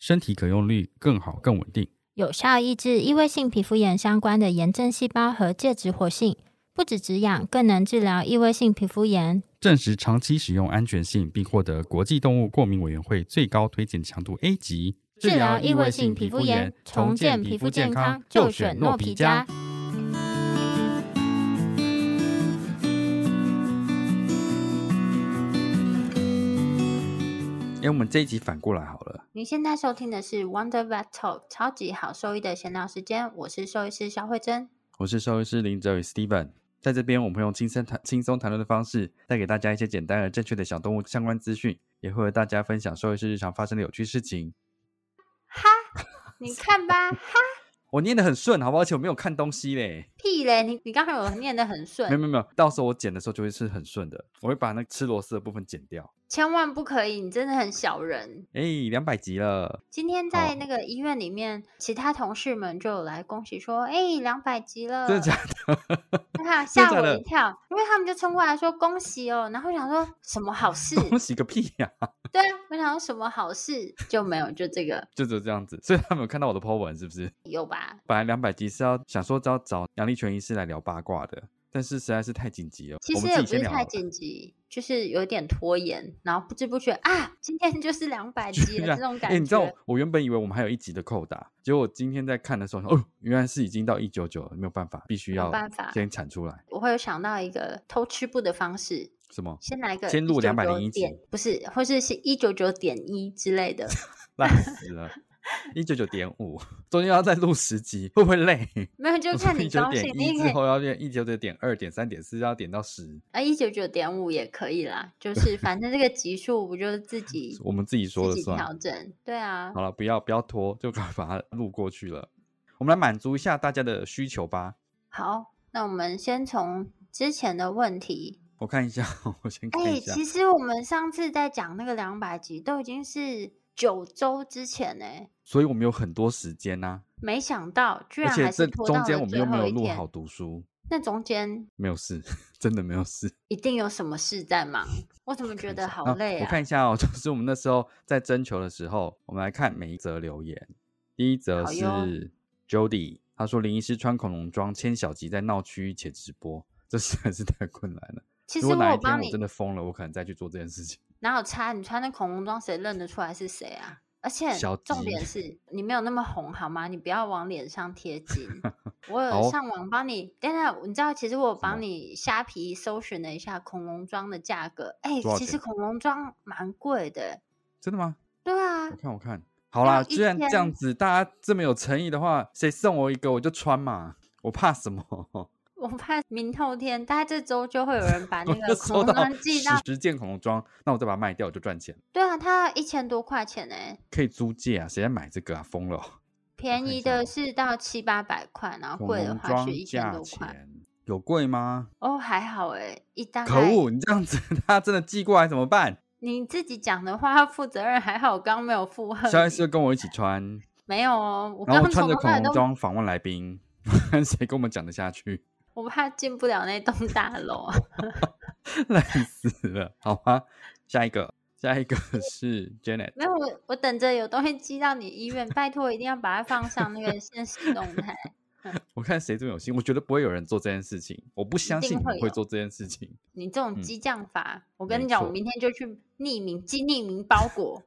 身体可用率更好更稳定，有效抑制异位性皮肤炎相关的炎症细胞和介质活性，不止止痒，更能治疗异位性皮肤炎。证实长期使用安全性，并获得国际动物过敏委员会最高推荐强度 A 级。治疗异位性皮肤炎，重建皮肤健康，就选诺皮佳。哎，我们这一集反过来好了。您现在收听的是 Wonder Vet Talk 超级好兽医的闲聊时间，我是兽医师肖慧珍，我是兽医师林哲宇 Steven。在这边，我们会用轻松谈、轻松谈论的方式，带给大家一些简单而正确的小动物相关资讯，也会和大家分享兽医师日常发生的有趣事情。哈，你看吧，哈，我念得很顺，好不好？而且我没有看东西嘞。屁嘞，你你刚才有念得很顺。没有没有没有，到时候我剪的时候就会是很顺的，我会把那吃螺丝的部分剪掉。千万不可以，你真的很小人。哎，两百集了。今天在那个医院里面，其他同事们就有来恭喜说：“哎，两百集了。”真的假的？你看 吓我一跳，因为他们就冲过来说：“恭喜哦！”然后想说什么好事？恭喜个屁呀！对啊，我想说什么好事就没有，就这个，就只有这样子。所以他们有看到我的 po 文是不是？有吧。本来两百集是要想说要找杨丽泉医师来聊八卦的。但是实在是太紧急了，其实也不是太紧急，就是有点拖延，然后不知不觉啊，今天就是两百集 了这种感觉。哎，你知道我原本以为我们还有一集的扣打，结果我今天在看的时候，哦，原来是已经到一九九了，没有办法，必须要办法先产出来。我会有想到一个偷吃步的方式，什么？先来个先录两百零一集，不是，或是是一九九点一之类的，烂死了。一九九点五，中间要再录十集，会不会累？没有，就看你高兴。一之后要练一九九点二点三点四，要点到十。啊，一九九点五也可以啦，就是反正这个集数不就是自己 我们自己说了算，调整。对啊，好了，不要不要拖，就赶快把它录过去了。我们来满足一下大家的需求吧。好，那我们先从之前的问题，我看一下，我先看一下。哎、欸，其实我们上次在讲那个两百集，都已经是。九周之前呢，所以我们有很多时间呐、啊。没想到居然还是拖到了最后一天。中间我们又没有录好读书，那中间没有事，真的没有事。一定有什么事在忙，我怎么觉得好累啊？我看一下哦，就是我们那时候在征求的时候，我们来看每一则留言。第一则是 Jody，他说林医师穿恐龙装牵小吉在闹区且直播，这实在是太困难了。其实我如果哪一天我真的疯了，我可能再去做这件事情。哪有差？你穿那恐龙装，谁认得出来是谁啊？而且重点是你没有那么红，好吗？你不要往脸上贴金。我有上网帮你，等等，你知道，其实我帮你虾皮搜寻了一下恐龙装的价格。哎、欸，其实恐龙装蛮贵的。真的吗？对啊。我看，我看好啦。既然这样子，大家这么有诚意的话，谁送我一个我就穿嘛。我怕什么？我怕明后天，大概这周就会有人把 那个恐龙装寄到十件恐龙装，那我再把它卖掉，我就赚钱。对啊，它一千多块钱呢，可以租借啊？谁在买这个啊？疯了！便宜的是到七八百块，然后贵的话是一千多块。有贵吗？哦，还好哎，一大可恶！你这样子，他真的寄过来怎么办？你自己讲的话要负责任，还好我刚刚没有附和。下一次跟我一起穿，没有哦，我刚刚穿着恐龙装访问来宾，看谁跟我们讲得下去。我怕进不了那栋大楼，累死了。好吗？下一个，下一个是 Janet。没有，我我等着有东西寄到你医院，拜托一定要把它放上那个现实动态。我看谁这么有心，我觉得不会有人做这件事情，我不相信你会做这件事情。你这种激将法，嗯、我跟你讲，我明天就去匿名寄匿名包裹。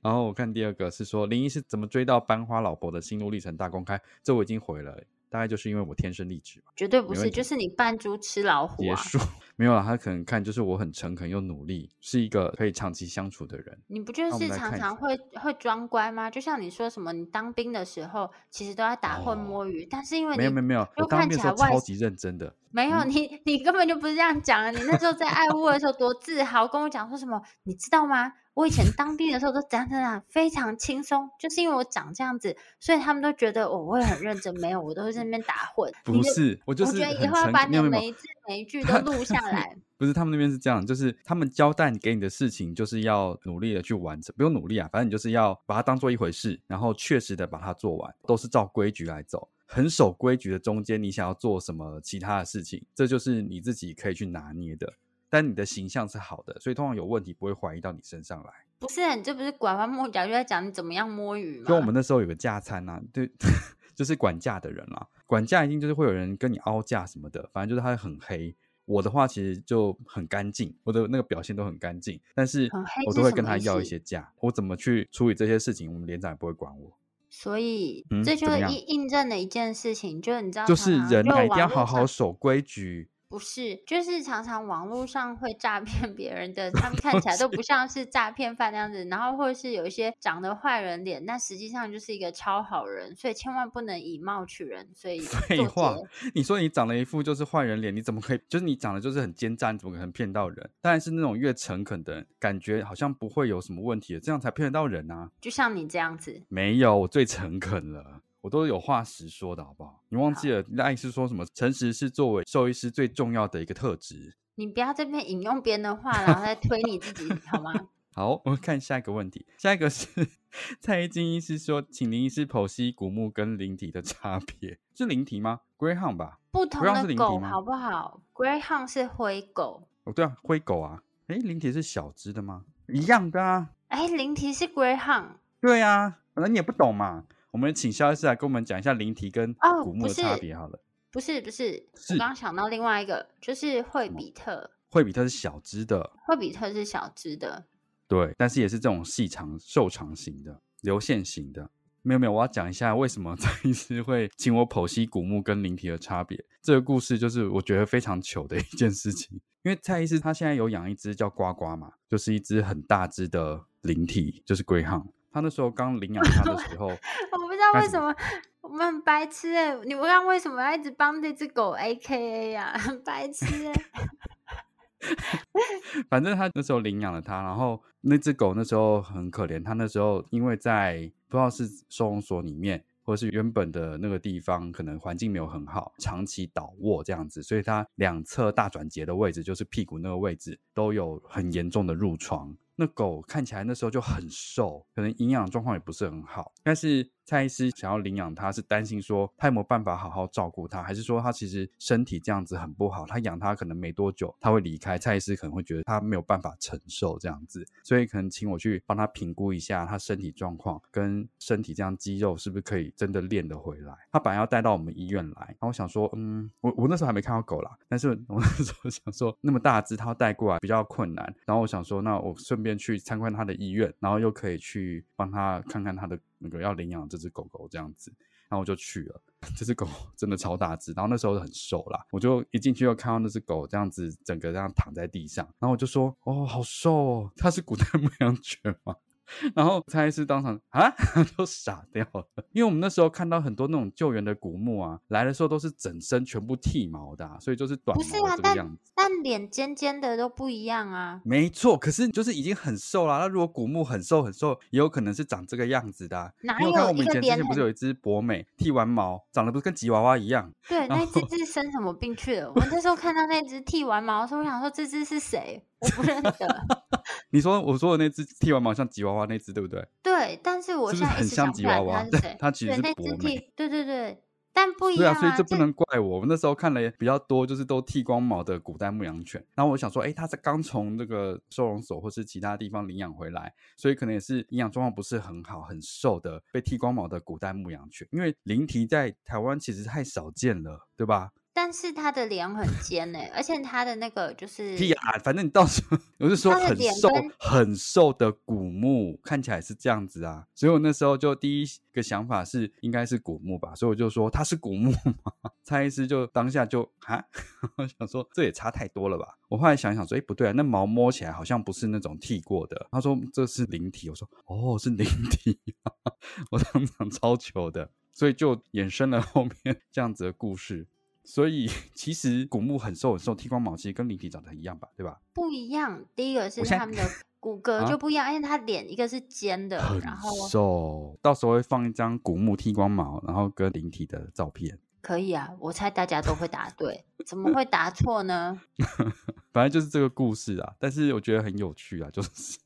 然后我看第二个是说林一是怎么追到班花老婆的心路历程大公开，这我已经回了。大概就是因为我天生丽质吧，绝对不是，就是你扮猪吃老虎啊！结 束没有了，他可能看就是我很诚恳又努力，是一个可以长期相处的人。你不就是常常会会装乖吗？就像你说什么，你当兵的时候其实都在打混摸鱼，哦、但是因为你没有没有没有，我当兵的时候超级认真的，没有你，你根本就不是这样讲啊！你那时候在爱屋的时候多自豪，跟我讲说什么，你知道吗？我以前当兵的时候都怎样怎样，非常轻松，就是因为我长这样子，所以他们都觉得我会很认真。没有，我都会在那边打混。不是，我就是。我觉得以后要把你的每一字每一句都录下 来。不是，他们那边是这样，就是他们交代你给你的事情，就是要努力的去完成，不用努力啊，反正你就是要把它当做一回事，然后确实的把它做完，都是照规矩来走。很守规矩的中间，你想要做什么其他的事情，这就是你自己可以去拿捏的。但你的形象是好的，所以通常有问题不会怀疑到你身上来。不是，你这不是拐弯抹角就在讲你怎么样摸鱼吗？就我们那时候有个架餐啊，对，就是管架的人啦。管架一定就是会有人跟你凹架什么的，反正就是他很黑。我的话其实就很干净，我的那个表现都很干净，但是我都会跟他要一些价。我怎么去处理这些事情，我们连长也不会管我。所以，嗯、这就是印印证了一件事情，就是你知道，就是人一定要好好守规矩。不是，就是常常网络上会诈骗别人的，他们看起来都不像是诈骗犯那样子，然后或者是有一些长得坏人脸，但实际上就是一个超好人，所以千万不能以貌取人。所以废话，你说你长了一副就是坏人脸，你怎么可以？就是你长得就是很奸诈，你怎么可能骗到人？当然是那种越诚恳的人，感觉好像不会有什么问题的，这样才骗得到人啊。就像你这样子，没有，我最诚恳了。我都有话实说的好不好？你忘记了？那意思说什么？诚实是作为兽医师最重要的一个特质。你不要这边引用别人的话，然后再推你自己，好吗？好，我们看下一个问题。下一个是蔡一金医师说，请林医师剖析古墓跟灵体的差别，是灵体吗？Greyhound 吧，不同的狗好不好？Greyhound 是灰狗。哦，对啊，灰狗啊。哎，灵体是小只的吗？一样的啊。哎，灵体是 Greyhound。对啊，可能你也不懂嘛。我们请肖医师来跟我们讲一下灵缇跟古墓的差别好了。哦、不是不是，是，我刚刚想到另外一个，就是惠比特。惠比特是小只的。惠比特是小只的。对，但是也是这种细长、瘦长型的、流线型的。没有没有，我要讲一下为什么蔡医师会请我剖析古墓跟灵缇的差别。这个故事就是我觉得非常糗的一件事情，因为蔡医师他现在有养一只叫呱呱嘛，就是一只很大只的灵缇，就是 Greyhound。他那时候刚领养他的时候，我不知道为什么我们很白痴哎！你们刚为什么要一直帮这只狗 AKA 呀？很白痴哎！反正他那时候领养了他，然后那只狗那时候很可怜，他那时候因为在不知道是收容所里面，或者是原本的那个地方，可能环境没有很好，长期倒卧这样子，所以他两侧大转节的位置，就是屁股那个位置，都有很严重的褥疮。那狗看起来那时候就很瘦，可能营养状况也不是很好，但是。蔡医师想要领养它，是担心说他有没有办法好好照顾它，还是说他其实身体这样子很不好，他养它可能没多久他会离开。蔡医师可能会觉得他没有办法承受这样子，所以可能请我去帮他评估一下他身体状况跟身体这样肌肉是不是可以真的练得回来。他本来要带到我们医院来，然后我想说，嗯，我我那时候还没看到狗啦，但是我那时候想说那么大只他要带过来比较困难，然后我想说那我顺便去参观他的医院，然后又可以去帮他看看他的。那个要领养这只狗狗这样子，然后我就去了。这只狗真的超大只，然后那时候很瘦啦，我就一进去就看到那只狗这样子，整个这样躺在地上，然后我就说：“哦，好瘦哦，它是古代牧羊犬吗？”然后蔡医师当场啊，都傻掉了，因为我们那时候看到很多那种救援的古墓啊，来的时候都是整身全部剃毛的，啊，所以就是短毛这个样子。不是啊，但但脸尖尖的都不一样啊。没错，可是就是已经很瘦了。那如果古墓很瘦很瘦，也有可能是长这个样子的，啊。哪有？看我们以前之前不是有一只博美剃完毛，长得不是跟吉娃娃一样？对，那只是生什么病去了？我 那时候看到那只剃完毛的时候，我想说这只是谁？我不认得。你说我说的那只剃完毛像吉娃娃那只对不对？对，但是我现在很像吉娃娃，它 它其实是博美。对对对，但不一样啊。对啊，所以这不能怪我。我那时候看了比较多，就是都剃光毛的古代牧羊犬。然后我想说，哎，它是刚从这个收容所或是其他地方领养回来，所以可能也是营养状况不是很好，很瘦的被剃光毛的古代牧羊犬。因为灵缇在台湾其实太少见了，对吧？但是他的脸很尖诶、欸，而且他的那个就是，屁啊，反正你到时候我是说很瘦很瘦的古墓，看起来是这样子啊，所以我那时候就第一个想法是应该是古墓吧，所以我就说他是古墓嘛。蔡医师就当下就啊，我想说这也差太多了吧。我后来想想说，哎、欸、不对啊，那毛摸起来好像不是那种剃过的。他说这是灵体，我说哦是灵缇，我当场超糗的，所以就衍生了后面这样子的故事。所以 其实古墓很瘦很瘦，剃光毛其实跟灵体长得很一样吧，对吧？不一样，第一个是他们的 骨骼就不一样，因为他脸一个是尖的，然后瘦。到时候会放一张古墓剃光毛，然后跟灵体的照片。可以啊，我猜大家都会答对，怎么会答错呢？反正就是这个故事啊，但是我觉得很有趣啊，就是。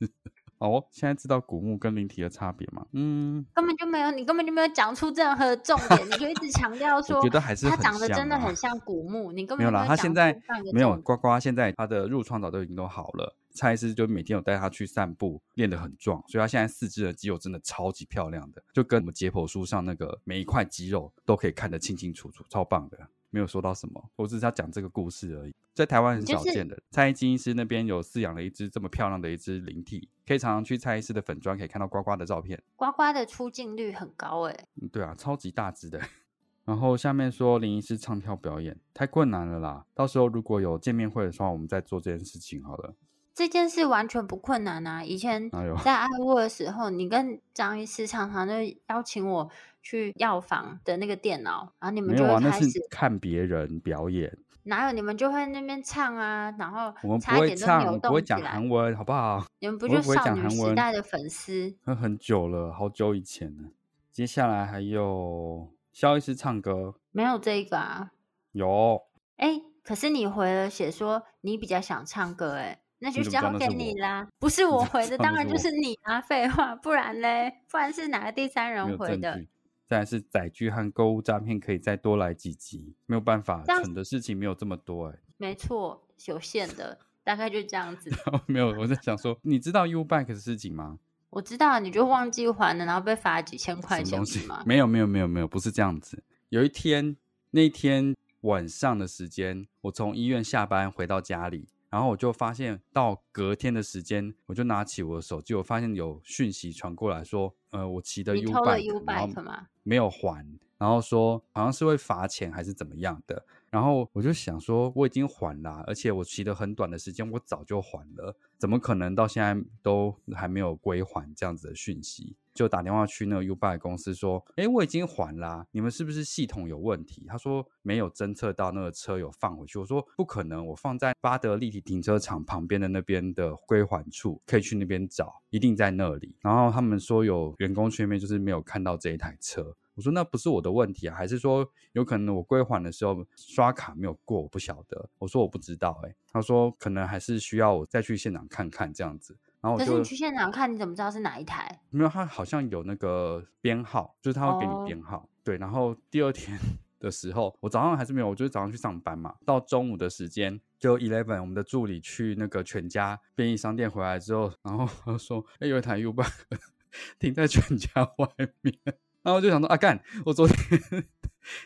哦，现在知道古墓跟灵体的差别吗？嗯，根本就没有，你根本就没有讲出任何重点，你就一直强调说，我觉得还是它长得真的很像古墓，你根本没有啦。他现在没有呱呱，现在他的褥疮早都已经都好了。蔡医师就每天有带他去散步，练得很壮，所以他现在四肢的肌肉真的超级漂亮的，就跟我们解剖书上那个每一块肌肉都可以看得清清楚楚，超棒的。没有说到什么，我只是要讲这个故事而已。在台湾很少见的，就是、蔡金医师那边有饲养了一只这么漂亮的一只灵体，可以常常去蔡医师的粉砖可以看到呱呱的照片。呱呱的出镜率很高哎、嗯，对啊，超级大只的。然后下面说林医师唱跳表演太困难了啦，到时候如果有见面会的时候，我们再做这件事情好了。这件事完全不困难啊！以前在爱屋的时候，你跟张医师常常就邀请我去药房的那个电脑，然后你们就会开始看别人表演。哪有你们就会那边唱啊？然后我们不会唱，我不会讲韩文，好不好？你们不就少女时代的粉丝？那很久了，好久以前了。接下来还有肖医师唱歌，没有这个啊？有。哎，可是你回了写说你比较想唱歌，哎。那就交给你啦，是不是我回的，当然就是你啊！废话，不然嘞？不然是哪个第三人回的？再来是载具和购物诈骗，可以再多来几集，没有办法，蠢的事情没有这么多哎、欸。没错，有限的，大概就这样子。没有，我在想说，你知道 YouBike 的事情吗？我知道，你就忘记还了，然后被罚几千块钱是吗？没有，没有，没有，没有，不是这样子。有一天，那天晚上的时间，我从医院下班回到家里。然后我就发现，到隔天的时间，我就拿起我的手机，我发现有讯息传过来说，呃，我骑的 YouBike 吗？没有还，然后说好像是会罚钱还是怎么样的。然后我就想说，我已经还了，而且我骑的很短的时间，我早就还了，怎么可能到现在都还没有归还这样子的讯息？就打电话去那个 Ubuy 公司说，哎，我已经还了，你们是不是系统有问题？他说没有侦测到那个车有放回去。我说不可能，我放在巴德立体停车场旁边的那边的归还处，可以去那边找，一定在那里。然后他们说有员工去那边，就是没有看到这一台车。我说那不是我的问题啊，还是说有可能我归还的时候刷卡没有过？我不晓得。我说我不知道，欸，哎，他说可能还是需要我再去现场看看这样子。然后我就，可是你去现场看，你怎么知道是哪一台？没有，他好像有那个编号，就是他会给你编号。Oh. 对，然后第二天 的时候，我早上还是没有，我就是早上去上班嘛，到中午的时间就 eleven，我们的助理去那个全家便利商店回来之后，然后 他说，哎，有一台 YouBike 停在全家外面。然后我就想说啊，干！我昨天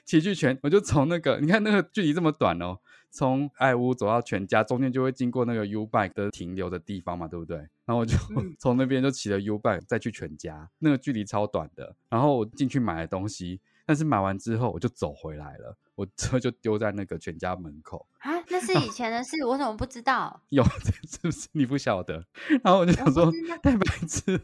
齐聚全，我就从那个，你看那个距离这么短哦，从爱屋走到全家，中间就会经过那个 YouBike 的停留的地方嘛，对不对？然后我就 从那边就骑了 YouBike 再去全家，那个距离超短的。然后我进去买了东西。但是买完之后我就走回来了，我车就丢在那个全家门口啊。那是以前的事，我怎么不知道？有，是不是你不晓得？然后我就想说太白痴了，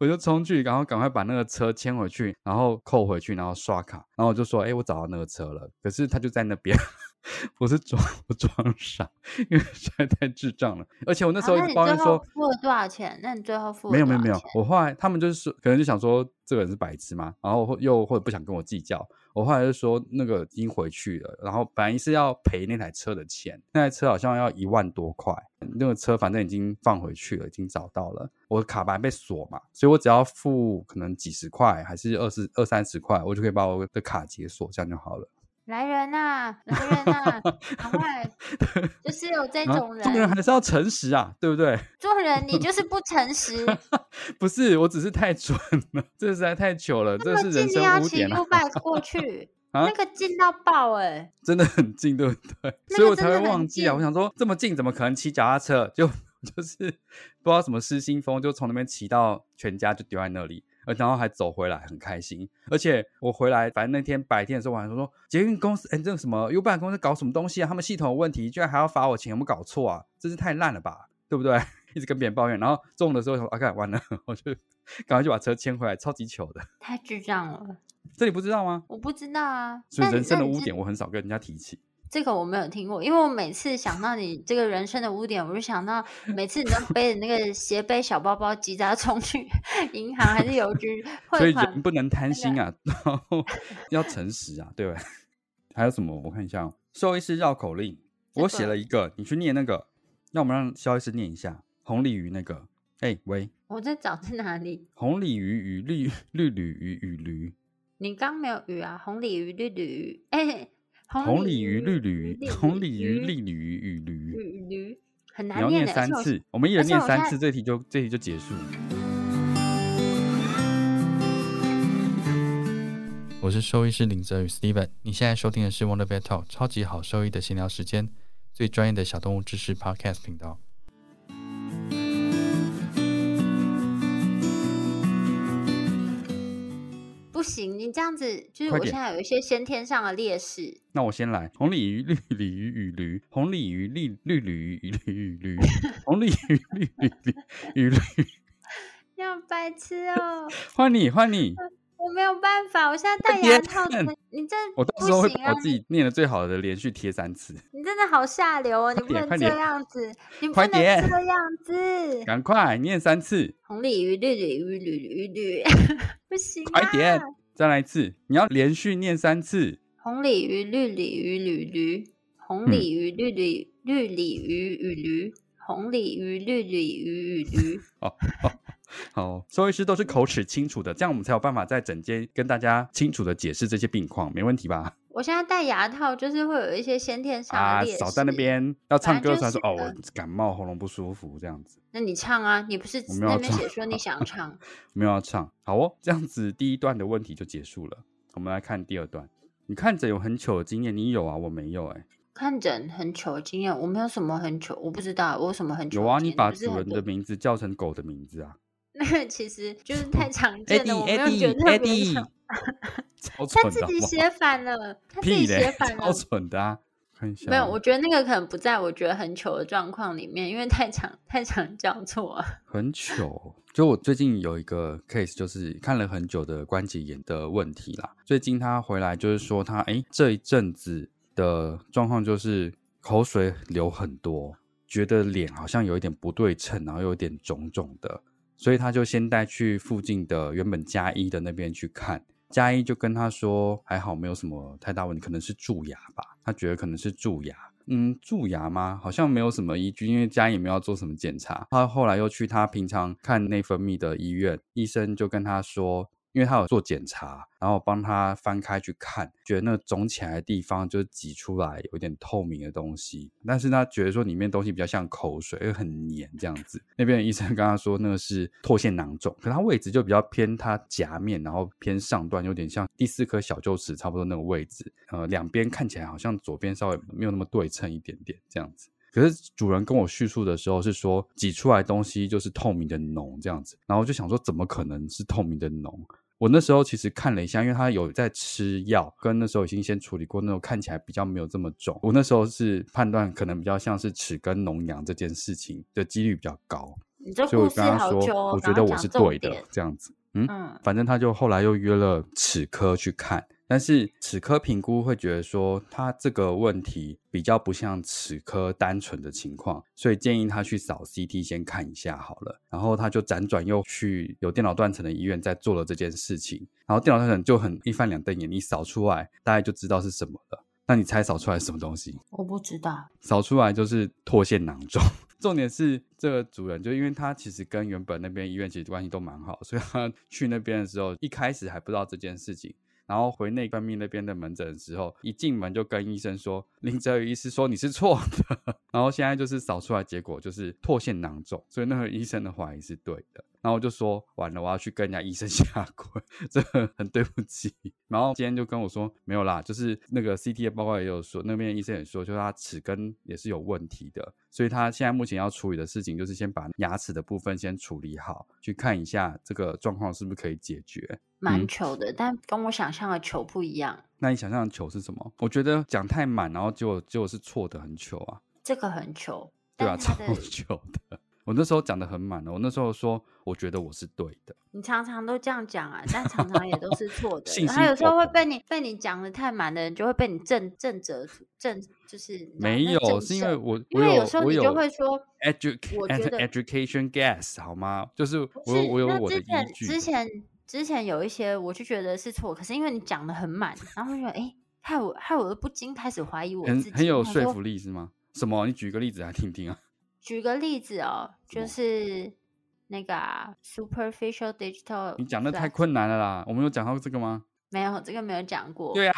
我就冲去，然后赶快把那个车牵回去，然后扣回去，然后刷卡，然后我就说：“哎，我找到那个车了。”可是他就在那边。我是装我装傻，因为实在太智障了。而且我那时候一直抱怨说，啊、付了多少钱？那你最后付了没有没有没有。我后来他们就是说，可能就想说这个人是白痴嘛，然后又或者不想跟我计较。我后来就说那个已经回去了，然后本来是要赔那台车的钱，那台车好像要一万多块。那个车反正已经放回去了，已经找到了。我的卡牌被锁嘛，所以我只要付可能几十块，还是二十二三十块，我就可以把我的卡解锁，这样就好了。来人呐、啊，来人呐、啊，赶快！就是有这种人，做人还是要诚实啊，对不对？做人你就是不诚实，不是，我只是太蠢了，这实在太糗了，这是人生污点、啊。要骑 YouBike 过去，啊、那个近到爆哎、欸，真的很近，对不对？所以我才会忘记啊，我想说这么近，怎么可能骑脚踏车？就就是不知道什么失心疯，就从那边骑到全家，就丢在那里。然后还走回来，很开心。而且我回来，反正那天白天的时候，我还说说捷运公司，哎，这个什么 YouBike 公司搞什么东西啊？他们系统有问题，居然还要罚我钱，有没有搞错啊？真是太烂了吧，对不对？一直跟别人抱怨。然后中午的时候说，啊，看完了，我就赶快就把车牵回来，超级糗的，太智障了。这你不知道吗？我不知道啊。所以人生的污点，我很少跟人家提起。这个我没有听过，因为我每次想到你这个人生的污点，我就想到 每次你都背着那个斜背小包包，急着冲去 银行还是邮局 汇款。所以人不能贪心啊，然后要诚实啊，对吧？还有什么？我看一下哦，兽医师绕口令，我写了一个，你去念那个。那我们让萧医师念一下红鲤鱼那个。哎，喂，我在找在哪里？红鲤鱼与绿绿鲤鱼与驴。你刚没有鱼啊？红鲤鱼绿鲤鱼，哎。红鲤鱼、绿鲤鱼、红鲤鱼、绿鲤鱼与驴，驴很难念。你要念三次，我们一人念三次，这题就这题就结束。我是兽医师林泽宇 Steven，你现在收听的是 Wonder Pet Talk 超级好兽医的闲聊时间，最专业的小动物知识 Podcast 频道。不行，你这样子就是我现在有一些先天上的劣势。那我先来，红鲤鱼、绿鲤鱼与驴，红鲤鱼、绿绿鲤鱼与驴与驴，红鲤鱼、绿鲤鱼与驴。要白痴哦！换你，换你。我没有办法，我现在戴牙套。你这我到时候会把我自己念的最好的连续贴三次。你真的好下流哦！你不能这样子，你不能这样子。赶快念三次。红鲤鱼、绿鲤鱼、驴驴驴，不行。快点，再来一次。你要连续念三次。红鲤鱼、绿鲤鱼、驴驴，红鲤鱼、绿鲤绿鲤鱼与驴，红鲤鱼、绿鲤鱼与驴。哦。好，兽医师都是口齿清楚的，这样我们才有办法在诊间跟大家清楚的解释这些病况，没问题吧？我现在戴牙套，就是会有一些先天上的劣势。啊，少在那边要唱歌的时候说哦，我感冒喉咙不舒服这样子。那你唱啊，你不是那边写说你想唱？没有要唱。好哦，这样子第一段的问题就结束了。我们来看第二段。你看诊有很糗的经验，你有啊？我没有哎、欸。看诊很糗的经验，我没有什么很糗，我不知道我有什么很糗。有啊，你把主人的名字叫成狗的名字啊。那 个其实就是太常见了，我没有觉得特别常。他自己写反了，他自己写反了，超蠢的啊！看一下没有，我觉得那个可能不在我觉得很糗的状况里面，因为太常太常叫错。很糗，就我最近有一个 case，就是看了很久的关节炎的问题啦。最近他回来就是说他哎这一阵子的状况就是口水流很多，觉得脸好像有一点不对称，然后有点肿肿的。所以他就先带去附近的原本家医的那边去看，家医就跟他说还好，没有什么太大问题，可能是蛀牙吧。他觉得可能是蛀牙，嗯，蛀牙吗？好像没有什么依据，因为家医也没有做什么检查。他后来又去他平常看内分泌的医院，医生就跟他说。因为他有做检查，然后帮他翻开去看，觉得那肿起来的地方就是挤出来有点透明的东西，但是他觉得说里面东西比较像口水，又很黏这样子。那边的医生跟他说那个是唾腺囊肿，可他位置就比较偏他颊面，然后偏上段，有点像第四颗小臼齿差不多那个位置。呃，两边看起来好像左边稍微没有那么对称一点点这样子。可是主人跟我叙述的时候是说挤出来东西就是透明的脓这样子，然后我就想说怎么可能是透明的脓？我那时候其实看了一下，因为他有在吃药，跟那时候已经先处理过，那种看起来比较没有这么肿。我那时候是判断可能比较像是齿根脓疡这件事情的几率比较高，所以我跟他说，我觉得我是对的这样子。嗯，嗯，反正他就后来又约了齿科去看。但是齿科评估会觉得说他这个问题比较不像齿科单纯的情况，所以建议他去扫 CT 先看一下好了。然后他就辗转又去有电脑断层的医院再做了这件事情。然后电脑断层就很一翻两瞪眼，你扫出来大概就知道是什么了。那你猜扫出来什么东西？我不知道。扫出来就是唾腺囊肿。重点是这个主人就因为他其实跟原本那边医院其实关系都蛮好，所以他去那边的时候一开始还不知道这件事情。然后回内分泌那边的门诊的时候，一进门就跟医生说：“林哲宇医师说你是错的。”然后现在就是扫出来结果就是唾腺囊肿，所以那个医生的怀疑是对的。然后我就说完了，我要去跟人家医生 下跪，这很对不起。然后今天就跟我说没有啦，就是那个 CT 的报告也有说，那边医生也说，就是他齿根也是有问题的，所以他现在目前要处理的事情就是先把牙齿的部分先处理好，去看一下这个状况是不是可以解决。蛮糗的，嗯，但跟我想象的糗不一样。那你想象的糗是什么？我觉得讲太满，然后结果结果是错的，很糗啊。这个很糗，对啊，超糗的。我那时候讲的很满了，我那时候说我觉得我是对的，你常常都这样讲啊，但常常也都是错的。然后有时候会被你被你讲的太满的人，就会被你正正则正，就是没有，是因为我因为有时候你就会说，edu 我觉得 education gas 好吗？就是我有我有我的依据。之前之前有一些我就觉得是错，可是因为你讲的很满，然后就觉得哎，害我害我都不禁开始怀疑我自己，很很有说服力是吗？什么？你举个例子来听听啊。举个例子哦，就是。那个啊，superficial digital，你讲的太困难了啦。我们有讲到这个吗？没有，这个没有讲过。对啊，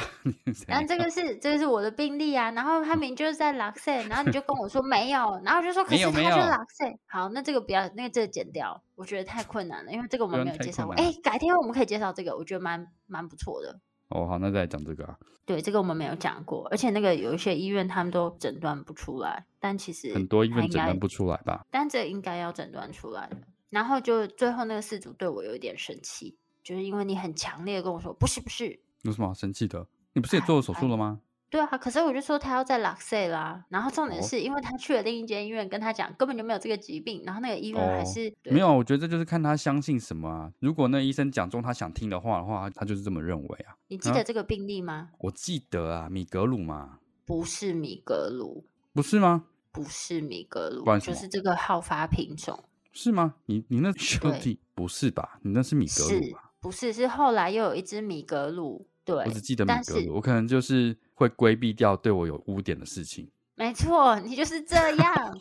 然后这个 是这个是我的病例啊。然后他明明就是在 Luxe，然后你就跟我说没有，然后我就说可是他就是 Luxe。好，那这个不要，那个这个剪掉，我觉得太困难了，因为这个我们没有介绍过。哎，改天我们可以介绍这个，我觉得蛮蛮不错的。哦，好，那再来讲这个啊。对，这个我们没有讲过，而且那个有一些医院他们都诊断不出来，但其实很多医院诊断不出来吧？但这应该要诊断出来的。然后就最后那个事主对我有一点生气，就是因为你很强烈的跟我说不是不是，有什么好生气的？你不是也做了手术了吗？对啊，可是我就说他要在 Luxe 啦。然后重点是因为他去了另一间医院，跟他讲根本就没有这个疾病，然后那个医院还是、哦、没有。我觉得这就是看他相信什么啊。如果那医生讲中他想听的话的话，他就是这么认为啊。你记得这个病例吗？啊、我记得啊，米格鲁嘛，不是米格鲁，不是吗？不是米格鲁，就是这个好发品种。是吗？你你那兄弟不是吧？你那是米格鲁吧？不是，是后来又有一只米格鲁。对，我只记得米格鲁，我可能就是会规避掉对我有污点的事情。没错，你就是这样。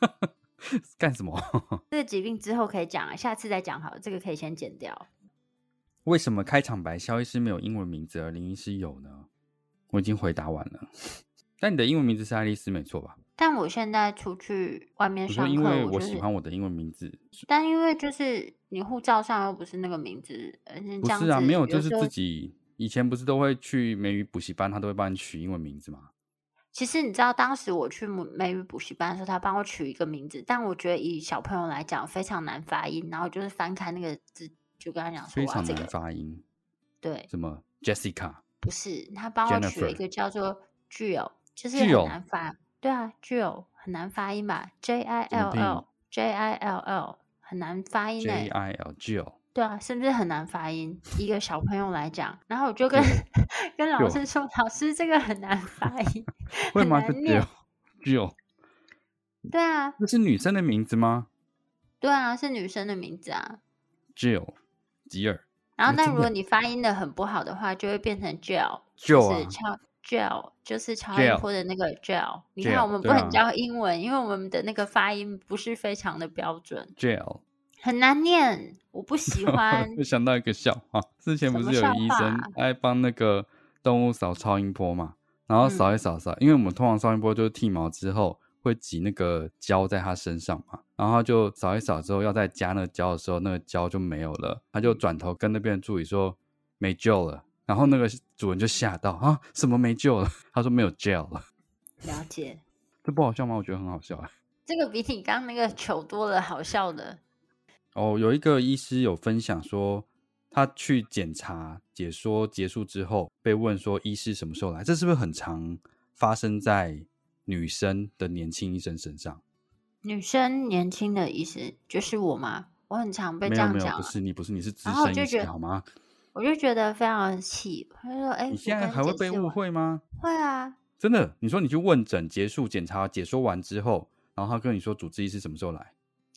干什么？这个疾病之后可以讲，下次再讲好了。这个可以先剪掉。为什么开场白肖医师没有英文名字，而林医师有呢？我已经回答完了。但你的英文名字是爱丽丝，没错吧？但我现在出去外面上课，因为我喜欢我的英文名字。但因为就是你护照上又不是那个名字，是啊，没有，就是自己以前不是都会去美语补习班，他都会帮你取英文名字吗？其实你知道，当时我去美语补习班的时候，他帮我取一个名字，但我觉得以小朋友来讲非常难发音，然后就是翻开那个字，就跟他讲说非常难发音。对，什么 Jessica？不是，他帮我取了一个叫做 Jill，就是很难发。对啊，Jill 很难发音吧？J I L L J I L L 很难发音哎。J I L Jill 对啊，是不是很难发音？一个小朋友来讲，然后我就跟跟老师说：“老师，这个很难 发音，为什么是 Jill？Jill 对啊，那是女生的名字吗？对啊，是女生的名字啊，Jill 吉尔。然后，那如果你发音的很不好的话，就会变成 Jill，Jill。gel 就是超音波的那个 gel，你看我们不能教英文，啊、因为我们的那个发音不是非常的标准。gel 很难念，我不喜 欢。就想到一个笑话，之前不是有医生爱帮那个动物扫超音波嘛？然后扫一扫扫，嗯、因为我们通常超音波就是剃毛之后会挤那个胶在它身上嘛，然后他就扫一扫之后要再加那个胶的时候，那个胶就没有了，他就转头跟那边的助理说没救了。然后那个主人就吓到啊，什么没救了？他说没有 gel 了。了解，这不好笑吗？我觉得很好笑啊。这个比你刚刚那个糗多了，好笑的。哦，有一个医师有分享说，他去检查解说结束之后，被问说医师什么时候来？这是不是很常发生在女生的年轻医生身上？女生年轻的医师就是我吗？我很常被这样讲。没有没有，不是你，不是你是资深医师好吗？我就觉得非常的气，他就说：“哎、欸，你现在还会被误会吗？”会啊，真的。你说你去问诊结束检查解说完之后，然后他跟你说主治医师什么时候来？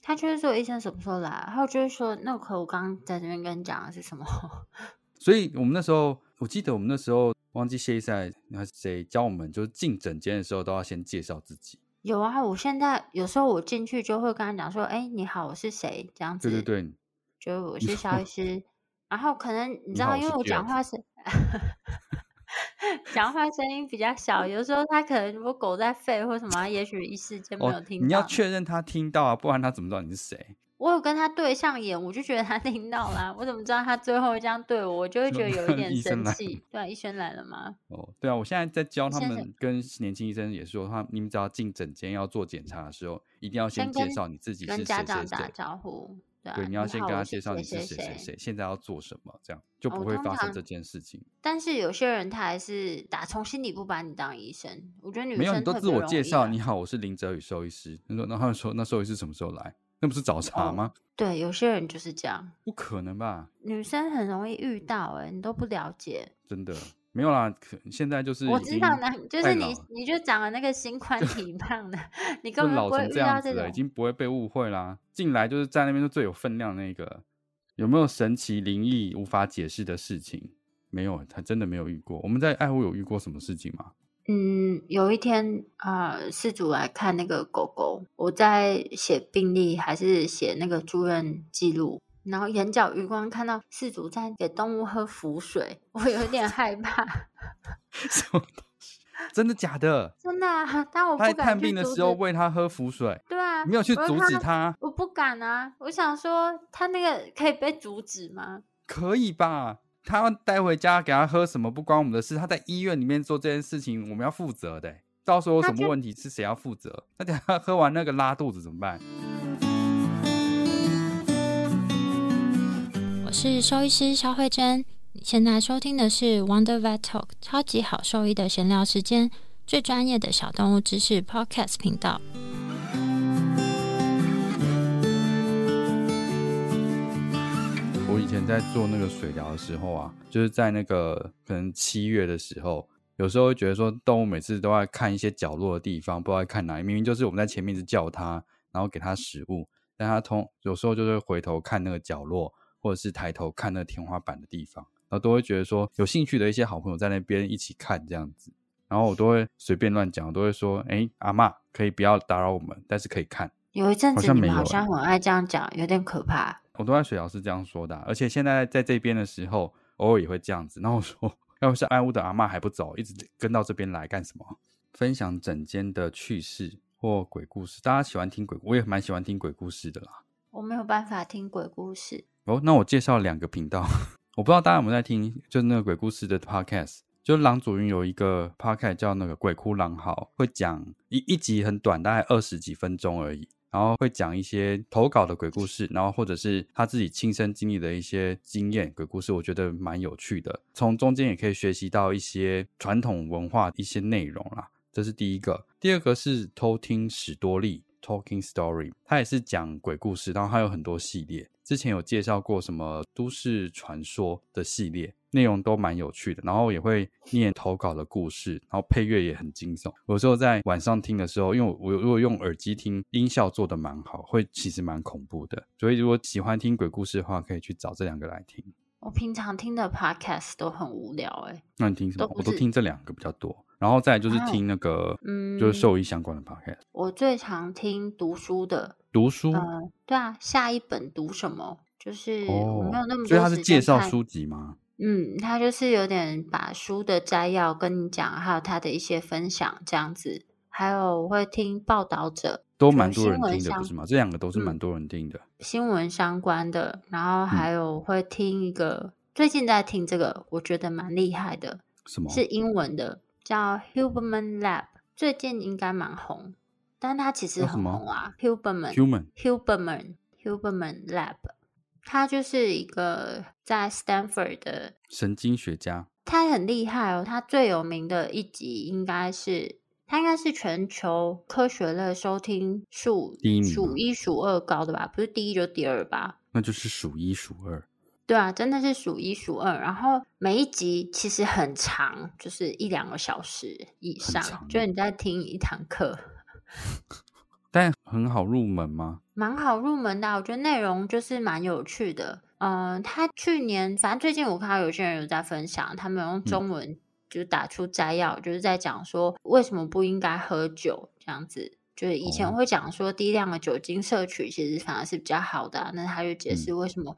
他就是说医生什么时候来，然后就是说那可我刚刚在这边跟你讲的是什么？所以我们那时候，我记得我们那时候忘记谢医生还是谁教我们，就是进诊间的时候都要先介绍自己。有啊，我现在有时候我进去就会跟他讲说：“哎、欸，你好，我是谁？”这样子。对对对，就我是萧医师。然后可能你知道，因为我讲话是 讲话声音比较小，有时候他可能如果狗在吠或什么，也许一时间没有听到。哦，你要确认他听到啊，不然他怎么知道你是谁？我有跟他对上眼，我就觉得他听到了。我怎么知道他最后这样对我？我就会觉得有一点生气。对啊，医生来了吗？哦，对啊，我现在在教他们跟年轻医生也说，他你们只要进诊间要做检查的时候，一定要先介绍你自己是谁谁谁，跟家长打招呼。对，啊、对，你要先跟他介绍你是谁谁谁，现在要做什么，这样就不会发生这件事情。但是有些人他还是打从心里不把你当医生。我觉得女生没有，你都自我介绍，你好，我是林哲宇兽医师。他说，然后说那兽医师什么时候来？那不是找茬吗？哦？对，有些人就是这样。不可能吧？女生很容易遇到，哎，你都不了解。真的没有啦，可现在就是我知道呢，就是你，你就长了那个心宽 体胖的，你根本不会遇到这种，已经不会被误会啦。进来就是在那边是最有分量那个。有没有神奇灵异无法解释的事情？没有，他真的没有遇过。我们在爱护有遇过什么事情吗？嗯，有一天啊、呃，事主来看那个狗狗，我在写病历还是写那个住院记录，然后眼角余光看到事主在给动物喝浮水，我有点害怕。什么？真的假的？真的啊！但我不在看病的时候喂他喝浮水。对啊，没有去阻止他。我不敢啊！我想说，他那个可以被阻止吗？可以吧。他要带回家给他喝什么不关我们的事，他在医院里面做这件事情，我们要负责的。到时候有什么问题是谁要负责？那等下喝完那个拉肚子怎么办？是兽医师肖慧珍，你现在收听的是 Wonder Vet Talk 超级好兽医的闲聊时间，最专业的小动物知识 Podcast 频道。我以前在做那个水疗的时候啊，就是在那个可能七月的时候，有时候会觉得说动物每次都在看一些角落的地方，不知道在看哪里。明明就是我们在前面一直叫它，然后给它食物，但它通有时候就会回头看那个角落，或者是抬头看那天花板的地方，然后都会觉得说有兴趣的一些好朋友在那边一起看这样子，然后我都会随便乱讲，我都会说：“哎，阿嬷可以不要打扰我们，但是可以看。”有一阵子你们好像很爱这样讲，有点可怕。我都在水疗是这样说的，而且现在在这边的时候，偶尔也会这样子。然后我说，要不是爱屋的阿嬷还不走，一直跟到这边来干什么？分享整间的趣事或鬼故事。大家喜欢听鬼，我也蛮喜欢听鬼故事的啦。我没有办法听鬼故事。哦，那我介绍两个频道，我不知道大家有没有在听，就是那个鬼故事的 podcast。就是郎祖筠有一个 podcast 叫那个鬼哭狼嚎，会讲一一集很短，大概二十几分钟而已。然后会讲一些投稿的鬼故事，然后或者是他自己亲身经历的一些经验鬼故事，我觉得蛮有趣的。从中间也可以学习到一些传统文化一些内容啦。这是第一个。第二个是偷听史多利 （Talking Story），他也是讲鬼故事，然后他有很多系列。之前有介绍过什么都市传说的系列。内容都蛮有趣的，然后也会念投稿的故事，然后配乐也很惊悚。有时候在晚上听的时候，因为我如果用耳机听，音效做的蛮好，会其实蛮恐怖的。所以如果喜欢听鬼故事的话，可以去找这两个来听。我平常听的 podcast 都很无聊哎、欸，那你听什么？都我都听这两个比较多，然后再就是听那个，嗯，就是兽医相关的 podcast。我最常听读书的，读书，嗯，对啊，下一本读什么？就是我没有那么多所以他是介绍书籍吗？嗯，他就是有点把书的摘要跟你讲，还有他的一些分享这样子。还有我会听报道者，都蛮多人听的，不是吗？这两个都是蛮多人听的。新闻相关的，然后还有会听一个，嗯、最近在听这个，我觉得蛮厉害的。什么？是英文的，叫 Huberman Lab，最近应该蛮红，但它其实很红啊。Huberman，Huberman，Huberman Lab。他就是一个在 Stanford 的神经学家，他很厉害哦。他最有名的一集应该是，他应该是全球科学类收听数数一数二高的吧？不是第一就第二吧？那就是数一数二。对啊，真的是数一数二。然后每一集其实很长，就是一两个小时以上，就你在听一堂课。但很好入门吗？蛮好入门的，我觉得内容就是蛮有趣的。嗯、呃，他去年反正最近我看到有些人有在分享，他们用中文就打出摘要，嗯、就是在讲说为什么不应该喝酒这样子。就是以前会讲说低量的酒精摄取其实反而是比较好的，啊，那他就解释为什么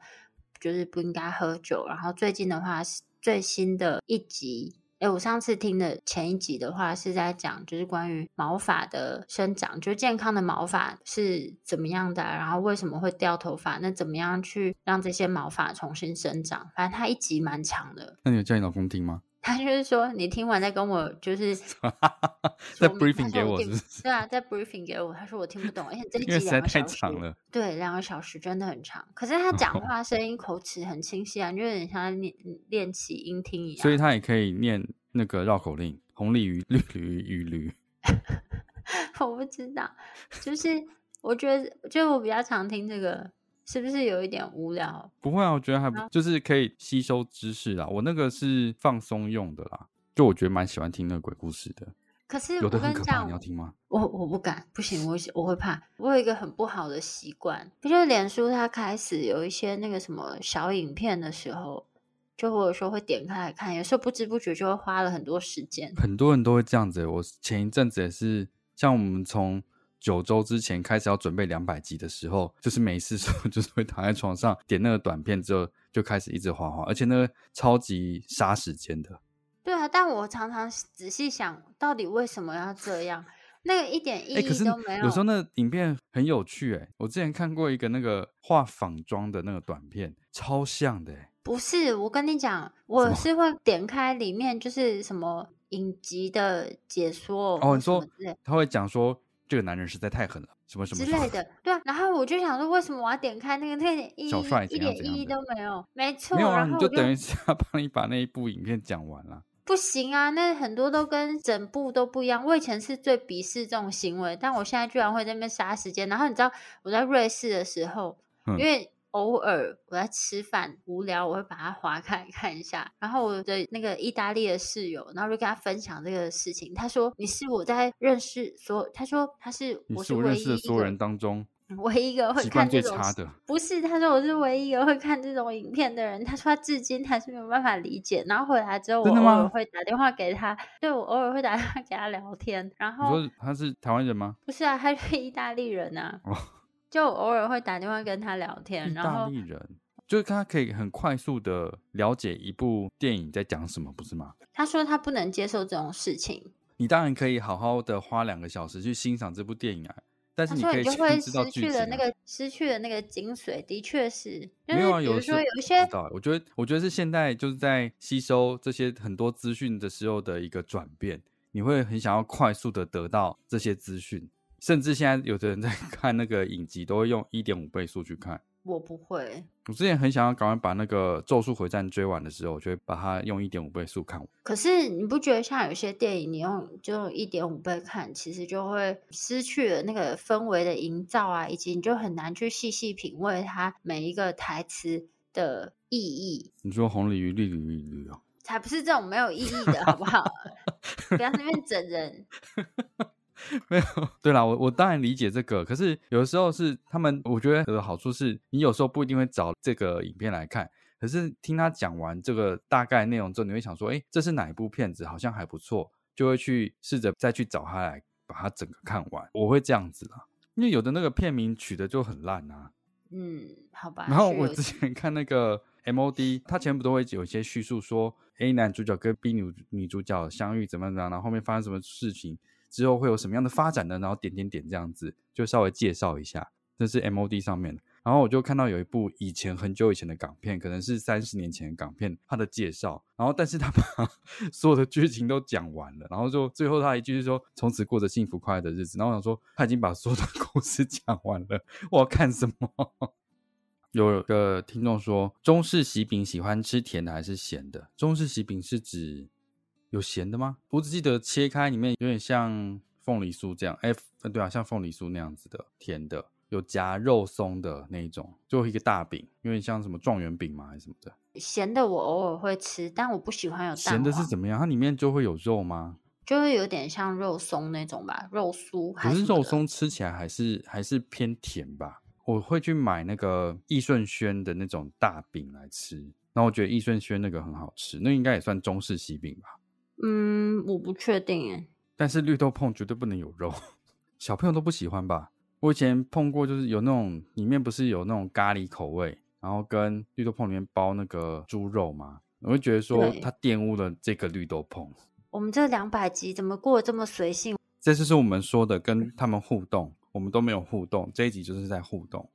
就是不应该喝酒。然后最近的话是最新的一集。哎，我上次听的前一集的话是在讲，就是关于毛发的生长，就是健康的毛发是怎么样的，然后为什么会掉头发，那怎么样去让这些毛发重新生长？反正它一集蛮长的。那你有叫你老公听吗？他就是说，你听完再跟我就是 在 briefing 给我是不是？对啊，在 briefing 给我。他说我听不懂，而且这一集两个小时，对，两个小时真的很长。可是他讲话声音口齿很清晰啊，就有点像练练起音听一样。所以他也可以念那个绕口令：红鲤鱼、绿鲤鱼、鱼驴。我不知道，就是。我觉得，就我比较常听这个，是不是有一点无聊？不会啊，我觉得还不就是可以吸收知识啦。我那个是放松用的啦，就我觉得蛮喜欢听那个鬼故事的。可是有的很可怕，你要听吗？我我不敢，不行，我我会怕。我有一个很不好的习惯，就是脸书它开始有一些那个什么小影片的时候，就或者说会点开来看，有时候不知不觉就会花了很多时间。很多人都会这样子。我前一阵子也是，像我们从九周之前开始要准备两百集的时候，就是没事时候 就是会躺在床上点那个短片之后，就开始一直滑滑，而且那个超级杀时间的。对啊，但我常常仔细想，到底为什么要这样？那个一点意义都没有。有时候那个影片很有趣，哎，我之前看过一个那个画仿妆的那个短片，超像的。不是，我跟你讲，我是会点开里面就是什么影集的解说哦，你说他会讲说这个男人实在太狠了，什么什么之类的。对啊，然后我就想说，为什么我要点开那个？那点意义一点意义都没有。没错，没有啊，然后你就等一下帮你把那一部影片讲完了。不行啊，那很多都跟整部都不一样。我以前是最鄙视这种行为，但我现在居然会在那边杀时间。然后你知道我在瑞士的时候，嗯、因为偶尔我在吃饭无聊，我会把它划开看一下。然后我的那个意大利的室友，然后就跟他分享这个事情。他说：“你是我在认识所，他说他是我是我认识的所有人当中。”唯一一个会看这种不是，他说我是唯一一个会看这种影片的人。他说他至今还是没有办法理解。然后回来之后，我偶尔会打电话给他，对，我偶尔会打电话给他聊天。然后他是台湾人吗？不是啊，他是意大利人啊。哦、就偶尔会打电话跟他聊天。意大利人就是他可以很快速的了解一部电影在讲什么，不是吗？他说他不能接受这种事情。你当然可以好好的花两个小时去欣赏这部电影啊。但是你可以就会失去了那个失去了那个精髓，的确是。没有啊，有时候有一些，我觉得我觉得是现在就是在吸收这些很多资讯的时候的一个转变，你会很想要快速的得到这些资讯，甚至现在有的人在 看那个影集都会用一点五倍速去看。我不会。我之前很想要赶快把那个《咒术回战》追完的时候，我就会把它用一点五倍速看完。可是你不觉得像有些电影，你用就用一点五倍看，其实就会失去了那个氛围的营造啊，以及你就很难去细细品味它每一个台词的意义。你说红鲤鱼、绿鲤鱼、绿哦，才不是这种没有意义的，好不好？不要在那边整人。没有，对啦，我我当然理解这个，可是有的时候是他们，我觉得有的好处是你有时候不一定会找这个影片来看，可是听他讲完这个大概内容之后，你会想说，哎，这是哪一部片子？好像还不错，就会去试着再去找他来把它整个看完。我会这样子啦，因为有的那个片名取得就很烂啊。嗯，好吧。然后我之前看那个 MOD，他前面不都会有一些叙述说，A 男主角跟 B 女女主角相遇怎么怎么样，然后后面发生什么事情。之后会有什么样的发展呢？然后点点点这样子，就稍微介绍一下，这是 MOD 上面。然后我就看到有一部以前很久以前的港片，可能是三十年前的港片，它的介绍。然后，但是他把 所有的剧情都讲完了，然后就最后他一句是说：“从此过着幸福快乐的日子。”然后我想说，他已经把所有的故事 讲完了，我要看什么？有个听众说，中式喜饼喜欢吃甜的还是咸的？中式喜饼是指？有咸的吗？我只记得切开里面有点像凤梨酥这样，哎，对啊，像凤梨酥那样子的甜的，有夹肉松的那一种，就一个大饼，有点像什么状元饼吗？还是什么的？咸的我偶尔会吃，但我不喜欢有。咸的是怎么样？它里面就会有肉吗？就会有点像肉松那种吧，肉酥。可是肉松吃起来还是还是偏甜吧？我会去买那个益顺轩的那种大饼来吃，然后我觉得益顺轩那个很好吃，那应该也算中式西饼吧。嗯，我不确定哎。但是绿豆椪绝对不能有肉，小朋友都不喜欢吧？我以前碰过，就是有那种里面不是有那种咖喱口味，然后跟绿豆椪里面包那个猪肉吗？我会觉得说它玷污了这个绿豆椪。我们这两百集怎么过得这么随性？这就是我们说的跟他们互动，我们都没有互动。这一集就是在互动。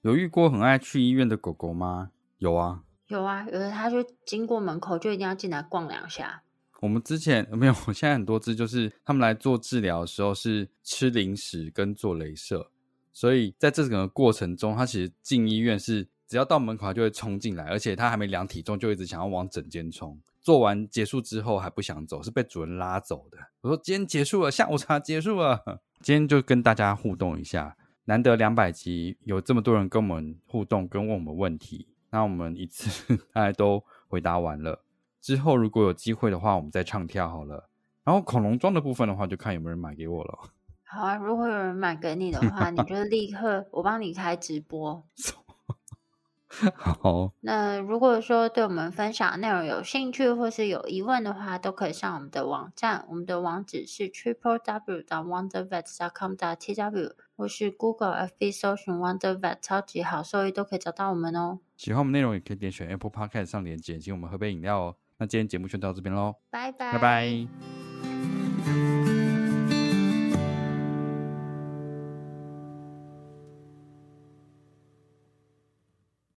有遇过很爱去医院的狗狗吗？有啊，有啊，有的它就经过门口就一定要进来逛两下。我们之前 没有，我现在很多只就是他们来做治疗的时候是吃零食跟做镭射，所以在这整个过程中，他其实进医院是只要到门口就会冲进来，而且他还没量体重就一直想要往诊间冲。做完结束之后还不想走，是被主任拉走的。我说今天结束了，下午茶结束了，今天就跟大家互动一下。难得两百集，有这么多人跟我们互动，跟问我们问题，那我们一次 大家都回答完了。之后如果有机会的话，我们再唱跳好了。然后恐龙装的部分的话，就看有没有人买给我了。好啊，如果有人买给你的话，你就立刻我帮你开直播。好。那如果说对我们分享的内容有兴趣或是有疑问的话，都可以上我们的网站，我们的网址是 triple w 点 wondervet 点 com 点 tw，或是 Google FB 搜寻 Wondervet 超级好兽医都可以找到我们哦。喜欢我们内容也可以点选 Apple Podcast 上连接，请我们喝杯饮料哦。那今天节目就到这边喽，拜拜，拜拜。